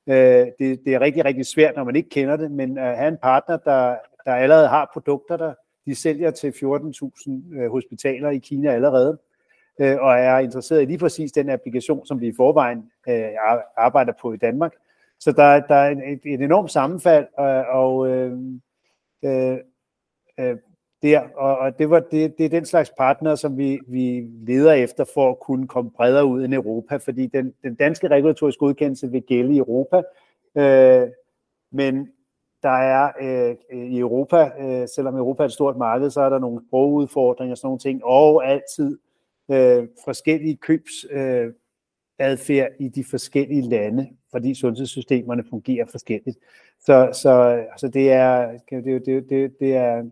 Speaker 3: Øh, det, det er rigtig, rigtig svært, når man ikke kender det, men at have en partner, der, der allerede har produkter, der de sælger til 14.000 øh, hospitaler i Kina allerede, øh, og er interesseret i lige præcis den applikation, som vi i forvejen øh, arbejder på i Danmark. Så der, der er et, et enormt sammenfald, og, og øh, øh, der, og, og det, var, det, det er den slags partner, som vi, vi leder efter for at kunne komme bredere ud end Europa, fordi den, den danske regulatoriske godkendelse vil gælde i Europa, øh, men der er øh, øh, i Europa, øh, selvom Europa er et stort marked, så er der nogle sprogudfordringer og sådan nogle ting, og altid øh, forskellige købsadfærd øh, adfærd i de forskellige lande, fordi sundhedssystemerne fungerer forskelligt. Så, så altså det, er, det, det, det, det er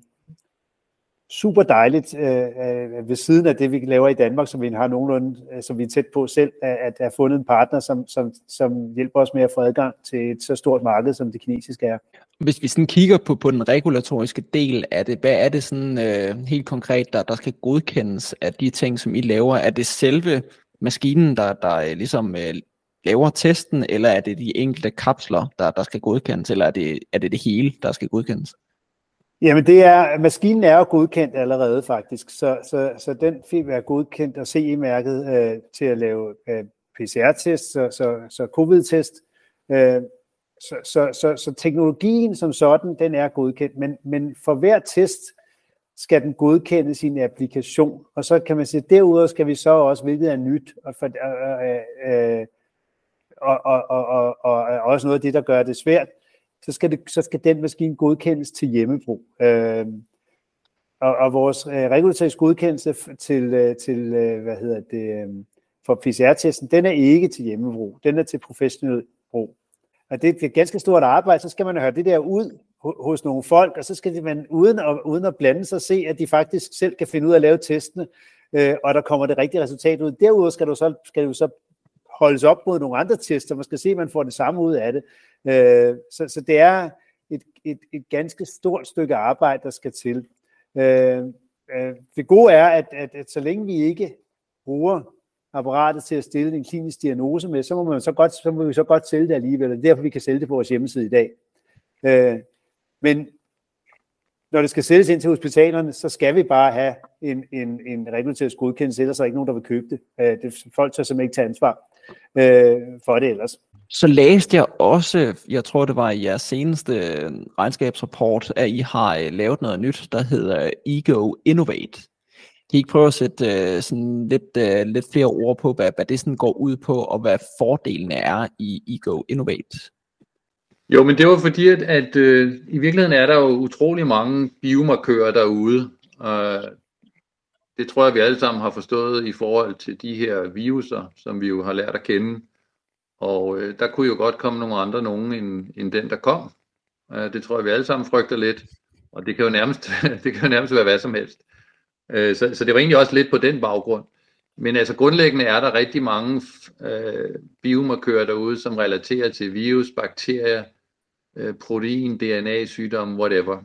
Speaker 3: super dejligt øh, øh, ved siden af det, vi laver i Danmark, som vi har nogenlunde, øh, som vi er tæt på selv, at have fundet en partner, som, som, som hjælper os med at få adgang til et så stort marked, som det kinesiske er.
Speaker 1: Hvis vi sådan kigger på, på den regulatoriske del af det, hvad er det sådan øh, helt konkret, der, der skal godkendes af de ting, som I laver? Er det selve maskinen, der, der øh, ligesom øh, laver testen, eller er det de enkelte kapsler, der, der skal godkendes, eller er det, er det det hele, der skal godkendes?
Speaker 3: Jamen det er, maskinen er jo godkendt allerede faktisk, så, så, så den fik være godkendt og CE-mærket øh, til at lave øh, PCR-test, så, så, så covid-test. Øh, så, så, så, så teknologien som sådan, den er godkendt, men, men for hver test skal den godkende sin applikation, og så kan man sige, derudover skal vi så også, hvilket er nyt, og, for, øh, øh, og, og, og, og, og, og også noget af det, der gør det svært, så skal, det, så skal den maskine godkendes til hjemmebrug. Øh, og, og vores øh, regulatoriske godkendelse til, øh, til øh, hvad hedder det, øh, for PCR-testen, den er ikke til hjemmebrug, den er til professionel brug. Og det er et ganske stort arbejde, så skal man høre det der ud hos nogle folk, og så skal man uden at, uden at blande sig se, at de faktisk selv kan finde ud af at lave testene, øh, og der kommer det rigtige resultat ud. Derudover skal du så, skal du så holdes op mod nogle andre tester, man skal se, at man får det samme ud af det. Øh, så, så det er et, et, et ganske stort stykke arbejde, der skal til. Øh, øh, det gode er, at, at, at så længe vi ikke bruger apparatet til at stille en klinisk diagnose med, så må, man så godt, så må vi så godt sælge det alligevel, og det er derfor vi kan sælge det på vores hjemmeside i dag. Øh, men når det skal sælges ind til hospitalerne, så skal vi bare have en, en, en regulatorisk godkendelse, ellers er der ikke nogen, der vil købe det. Øh, det folk tager simpelthen ikke tage ansvar øh, for det ellers.
Speaker 1: Så læste jeg også, jeg tror det var i jeres seneste øh, regnskabsrapport, at I har øh, lavet noget nyt, der hedder Ego Innovate. Kan I ikke prøve at sætte øh, sådan lidt, øh, lidt flere ord på, hvad, hvad det sådan går ud på, og hvad fordelene er i Ego Innovate?
Speaker 2: Jo, men det var fordi, at, at øh, i virkeligheden er der jo utrolig mange biomarkører derude. Øh, det tror jeg, vi alle sammen har forstået i forhold til de her viruser, som vi jo har lært at kende. Og øh, der kunne jo godt komme nogle andre nogen end, end den, der kom. Øh, det tror jeg, vi alle sammen frygter lidt. Og det kan jo nærmest, *laughs* det kan jo nærmest være hvad som helst. Uh, så, så det var egentlig også lidt på den baggrund. Men altså grundlæggende er der rigtig mange øh, biomarkører derude, som relaterer til virus, bakterier, øh, protein, DNA, sygdomme, whatever.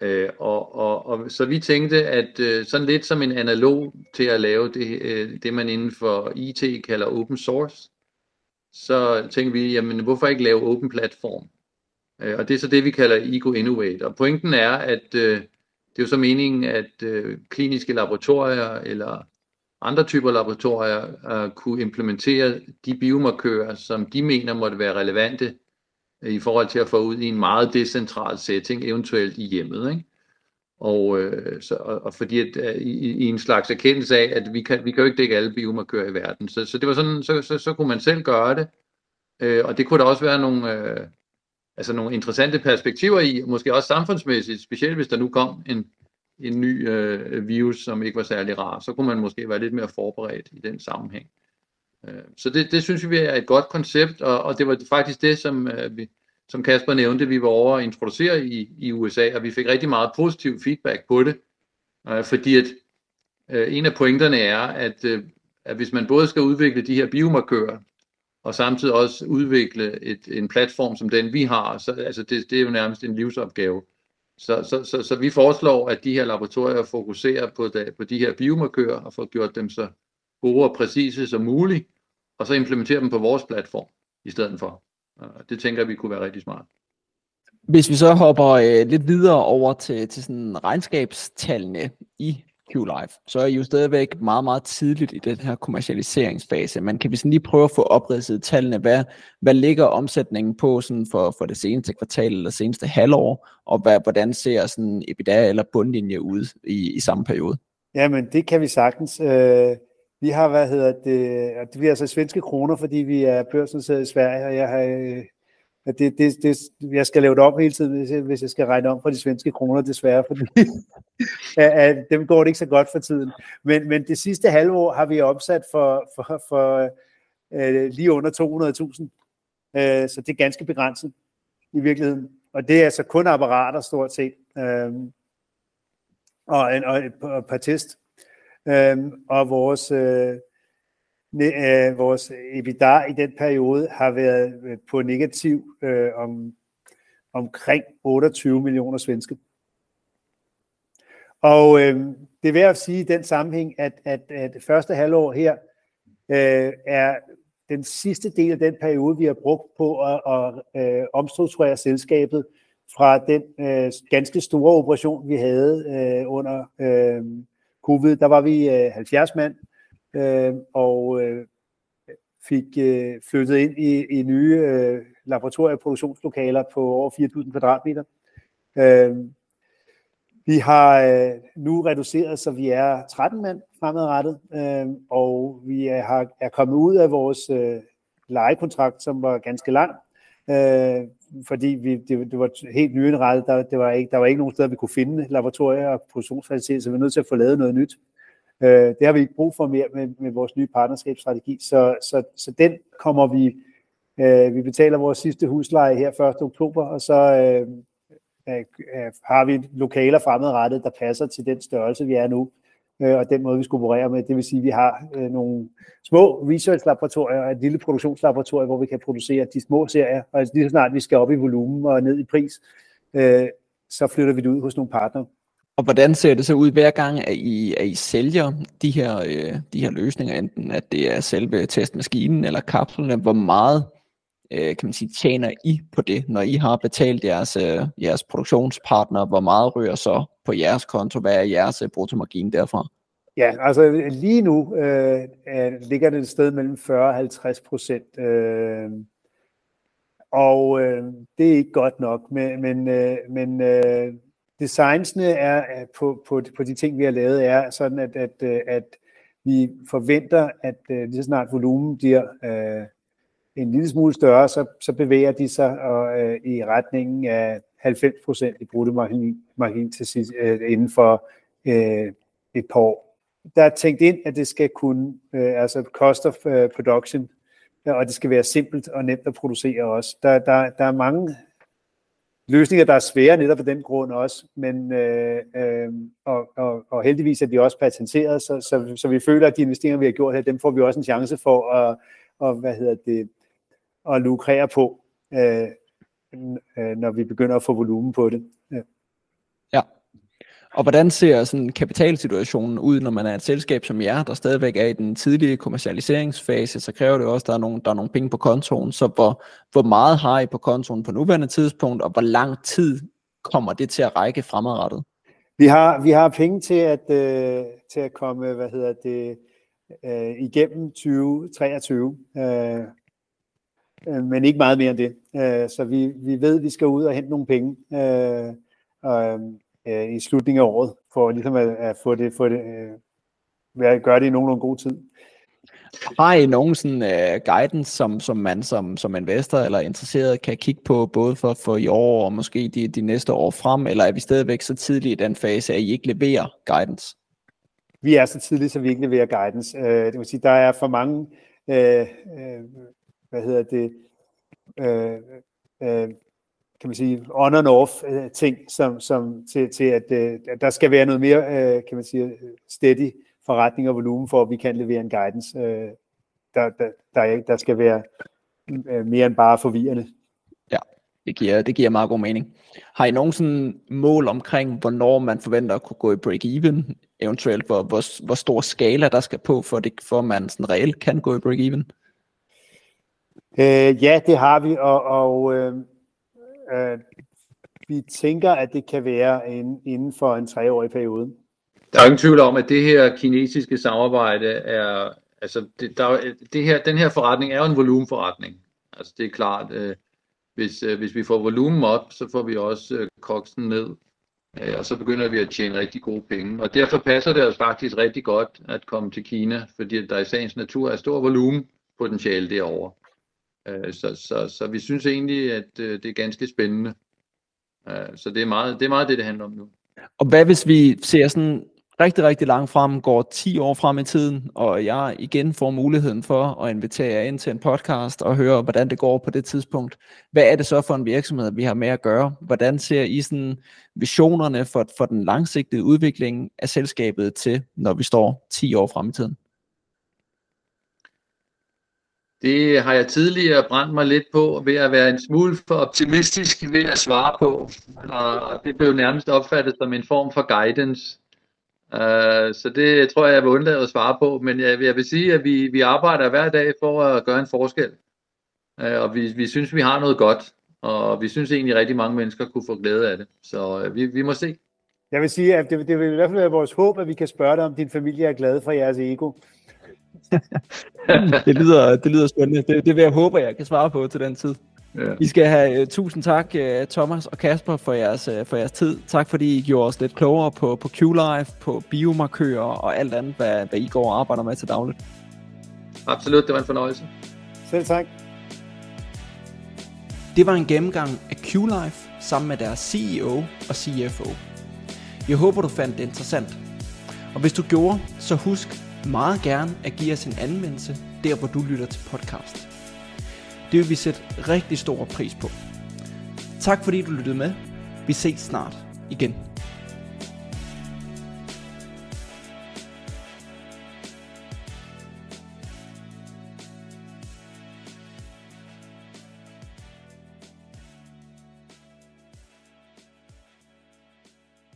Speaker 2: Øh, og, og, og så vi tænkte, at øh, sådan lidt som en analog til at lave det, øh, det man inden for IT kalder open source, så tænkte vi, jamen hvorfor ikke lave open platform? Øh, og det er så det, vi kalder Ego Innovate. Og pointen er, at øh, det er jo så meningen, at øh, kliniske laboratorier eller andre typer laboratorier øh, kunne implementere de biomarkører, som de mener måtte være relevante øh, i forhold til at få ud i en meget decentral setting, eventuelt i hjemmet. Ikke? Og, øh, så, og, og fordi at, øh, i, i en slags erkendelse af, at vi kan, vi kan jo ikke dække alle biomarkører i verden. Så, så det var sådan, så, så, så kunne man selv gøre det. Øh, og det kunne der også være nogle, øh, altså nogle interessante perspektiver i, måske også samfundsmæssigt, specielt hvis der nu kom en, en ny øh, virus, som ikke var særlig rar, så kunne man måske være lidt mere forberedt i den sammenhæng. Øh, så det, det synes vi er et godt koncept, og, og det var faktisk det, som, øh, vi, som Kasper nævnte, vi var over at introducere i, i USA, og vi fik rigtig meget positiv feedback på det, øh, fordi at øh, en af pointerne er, at, øh, at hvis man både skal udvikle de her biomarkører, og samtidig også udvikle et, en platform som den vi har, så altså det, det er jo nærmest en livsopgave. Så, så, så, så vi foreslår, at de her laboratorier fokuserer på, da, på de her biomarkører og får gjort dem så gode og præcise som muligt, og så implementere dem på vores platform i stedet for. Det tænker vi kunne være rigtig smart.
Speaker 1: Hvis vi så hopper øh, lidt videre over til, til sådan regnskabstallene i QLife, så er I jo stadigvæk meget, meget tidligt i den her kommercialiseringsfase. Men kan vi sådan lige prøve at få opridset tallene? Hvad, hvad ligger omsætningen på sådan for, for det seneste kvartal eller seneste halvår? Og hvad, hvordan ser sådan EBITDA eller bundlinje ud i, i samme periode?
Speaker 3: Jamen, det kan vi sagtens. Øh, vi har, hvad hedder det, det bliver altså svenske kroner, fordi vi er børsnoteret i Sverige, og jeg har, øh, det, det, det, jeg skal lave det om hele tiden, hvis jeg, hvis jeg skal regne om for de svenske kroner, desværre, fordi *laughs* at dem går det ikke så godt for tiden. Men, men det sidste halve år har vi opsat for, for, for øh, lige under 200.000, øh, så det er ganske begrænset i virkeligheden. Og det er altså kun apparater stort set, øh, og, en, og et par test. Øhm, og vores, øh, øh, vores øh, EBITDA i den periode har været øh, på negativ øh, om omkring 28 millioner svenske. Og øh, det er værd at sige i den sammenhæng, at, at, at første halvår her øh, er den sidste del af den periode, vi har brugt på at, at øh, omstrukturere selskabet fra den øh, ganske store operation, vi havde øh, under øh, covid. Der var vi øh, 70 mand, øh, Øh, og øh, fik øh, flyttet ind i, i nye øh, laboratorie- og produktionslokaler på over 4.000 kvadratmeter. Øh, vi har øh, nu reduceret, så vi er 13 mand fremadrettet, øh, og vi er, har, er kommet ud af vores øh, lejekontrakt, som var ganske lang, øh, fordi vi, det, det var helt nyindrettet. Der, det var ikke, der var ikke nogen steder, vi kunne finde laboratorier og produktionsfaciliteter, så vi er nødt til at få lavet noget nyt. Øh, det har vi ikke brug for mere med, med vores nye partnerskabsstrategi, så, så, så den kommer vi, øh, vi betaler vores sidste husleje her 1. oktober, og så øh, øh, øh, har vi lokaler fremadrettet, der passer til den størrelse, vi er nu, øh, og den måde, vi skal operere med. Det vil sige, at vi har øh, nogle små research-laboratorier og et lille produktionslaboratorium, hvor vi kan producere de små serier, og lige så snart vi skal op i volumen og ned i pris, øh, så flytter vi det ud hos nogle partnere.
Speaker 1: Og hvordan ser det så ud hver gang, at I, at I sælger de her, øh, de her løsninger, enten at det er selve testmaskinen eller kapslerne, hvor meget øh, kan man sige, tjener I på det, når I har betalt jeres, øh, jeres produktionspartner, hvor meget rører så på jeres konto, hvad er jeres øh, bruttomargin derfra?
Speaker 3: Ja, altså lige nu øh, ligger det et sted mellem 40 og 50 procent. Øh, og øh, det er ikke godt nok, men, men, øh, men øh, designsene er på, på, på de ting, vi har lavet, er sådan, at, at, øh, at vi forventer, at øh, lige så snart volumen bliver øh, en lille smule større, så, så bevæger de sig og, øh, i retningen af 90 procent i bruttomargin til sidst, øh, inden for øh, et par år. Der er tænkt ind, at det skal kunne, øh, altså cost of øh, production, og det skal være simpelt og nemt at producere også. Der, der, der er mange løsninger, der er svære netop af den grund også, men øh, øh, og, og, og heldigvis er de også patenteret, så, så, så vi føler, at de investeringer, vi har gjort her, dem får vi også en chance for at, og, hvad hedder det, at lukrere på, øh, øh, når vi begynder at få volumen på det. Ja.
Speaker 1: Og hvordan ser sådan kapitalsituationen ud, når man er et selskab som jer, der stadigvæk er i den tidlige kommercialiseringsfase, så kræver det også, at der er nogle, der er nogle penge på kontoen. Så hvor, hvor meget har I på kontoen på nuværende tidspunkt, og hvor lang tid kommer det til at række fremadrettet?
Speaker 3: Vi har, vi har penge til at, øh, til at komme, hvad hedder det, øh, igennem 2023, øh, øh, men ikke meget mere end det. Øh, så vi, vi ved, at vi skal ud og hente nogle penge. Øh, og, øhm, øh, i slutningen af året, for ligesom at, at få det, få det øh, gøre det i nogenlunde god tid.
Speaker 1: Har I nogen sådan uh, guidance, som, som man som, som investor eller interesseret kan kigge på, både for, for i år og måske de, de næste år frem, eller er vi stadigvæk så tidligt i den fase, at I ikke leverer guidance?
Speaker 3: Vi er så tidligt, så vi ikke leverer guidance. Uh, det vil sige, der er for mange, uh, uh, hvad hedder det, uh, uh, kan man sige, on and off øh, ting, som, som til, til at, øh, at der skal være noget mere, øh, kan man sige, steady forretning og volumen, for at vi kan levere en guidance, øh, der, der, der, der skal være øh, mere end bare forvirrende.
Speaker 1: Ja, det giver, det giver meget god mening. Har I nogen sådan mål omkring, hvornår man forventer at kunne gå i break-even, eventuelt hvor, hvor, hvor stor skala der skal på, for, det, for man sådan reelt kan gå i break-even?
Speaker 3: Øh, ja, det har vi, og, og øh, Øh, vi tænker, at det kan være en, inden for en treårig periode.
Speaker 2: Der er ingen tvivl om, at det her kinesiske samarbejde er, altså det, der, det her, den her forretning er jo en volumenforretning. Altså det er klart, øh, hvis, øh, hvis vi får volumen op, så får vi også øh, koksen ned, øh, og så begynder vi at tjene rigtig gode penge. Og derfor passer det os faktisk rigtig godt at komme til Kina, fordi der i sagens natur er stor volumenpotentiale derovre. Øh, så, så, så vi synes egentlig, at øh, det er ganske spændende. Øh, så det er, meget, det er meget det, det handler om nu.
Speaker 1: Og hvad hvis vi ser sådan rigtig, rigtig langt frem, går 10 år frem i tiden, og jeg igen får muligheden for at invitere jer ind til en podcast og høre, hvordan det går på det tidspunkt. Hvad er det så for en virksomhed, vi har med at gøre? Hvordan ser I sådan visionerne for, for den langsigtede udvikling af selskabet til, når vi står 10 år frem i tiden?
Speaker 2: Det har jeg tidligere brændt mig lidt på ved at være en smule for optimistisk ved at svare på. Og det blev nærmest opfattet som en form for guidance. Uh, så det tror jeg, jeg vil undlade at svare på. Men jeg, jeg vil sige, at vi, vi arbejder hver dag for at gøre en forskel. Uh, og vi, vi synes, vi har noget godt. Og vi synes egentlig, at rigtig mange mennesker kunne få glæde af det. Så uh, vi, vi må se.
Speaker 3: Jeg vil sige, at det, det vil i hvert fald være vores håb, at vi kan spørge dig, om din familie er glad for jeres ego. *laughs*
Speaker 1: det, lyder, det lyder spændende. Det, det vil jeg håbe, jeg kan svare på til den tid. Ja. I skal have uh, tusind tak, uh, Thomas og Kasper, for jeres, uh, for jeres tid. Tak fordi I gjorde os lidt klogere på, på Q-Life, på biomarkører og alt andet, hvad, hvad I går og arbejder med til dagligt.
Speaker 2: Absolut, det var en fornøjelse.
Speaker 3: Selv tak.
Speaker 1: Det var en gennemgang af Q-Life sammen med deres CEO og CFO. Jeg håber, du fandt det interessant. Og hvis du gjorde, så husk meget gerne at give os en anmeldelse, der hvor du lytter til podcast. Det vil vi sætte rigtig stor pris på. Tak fordi du lyttede med. Vi ses snart igen.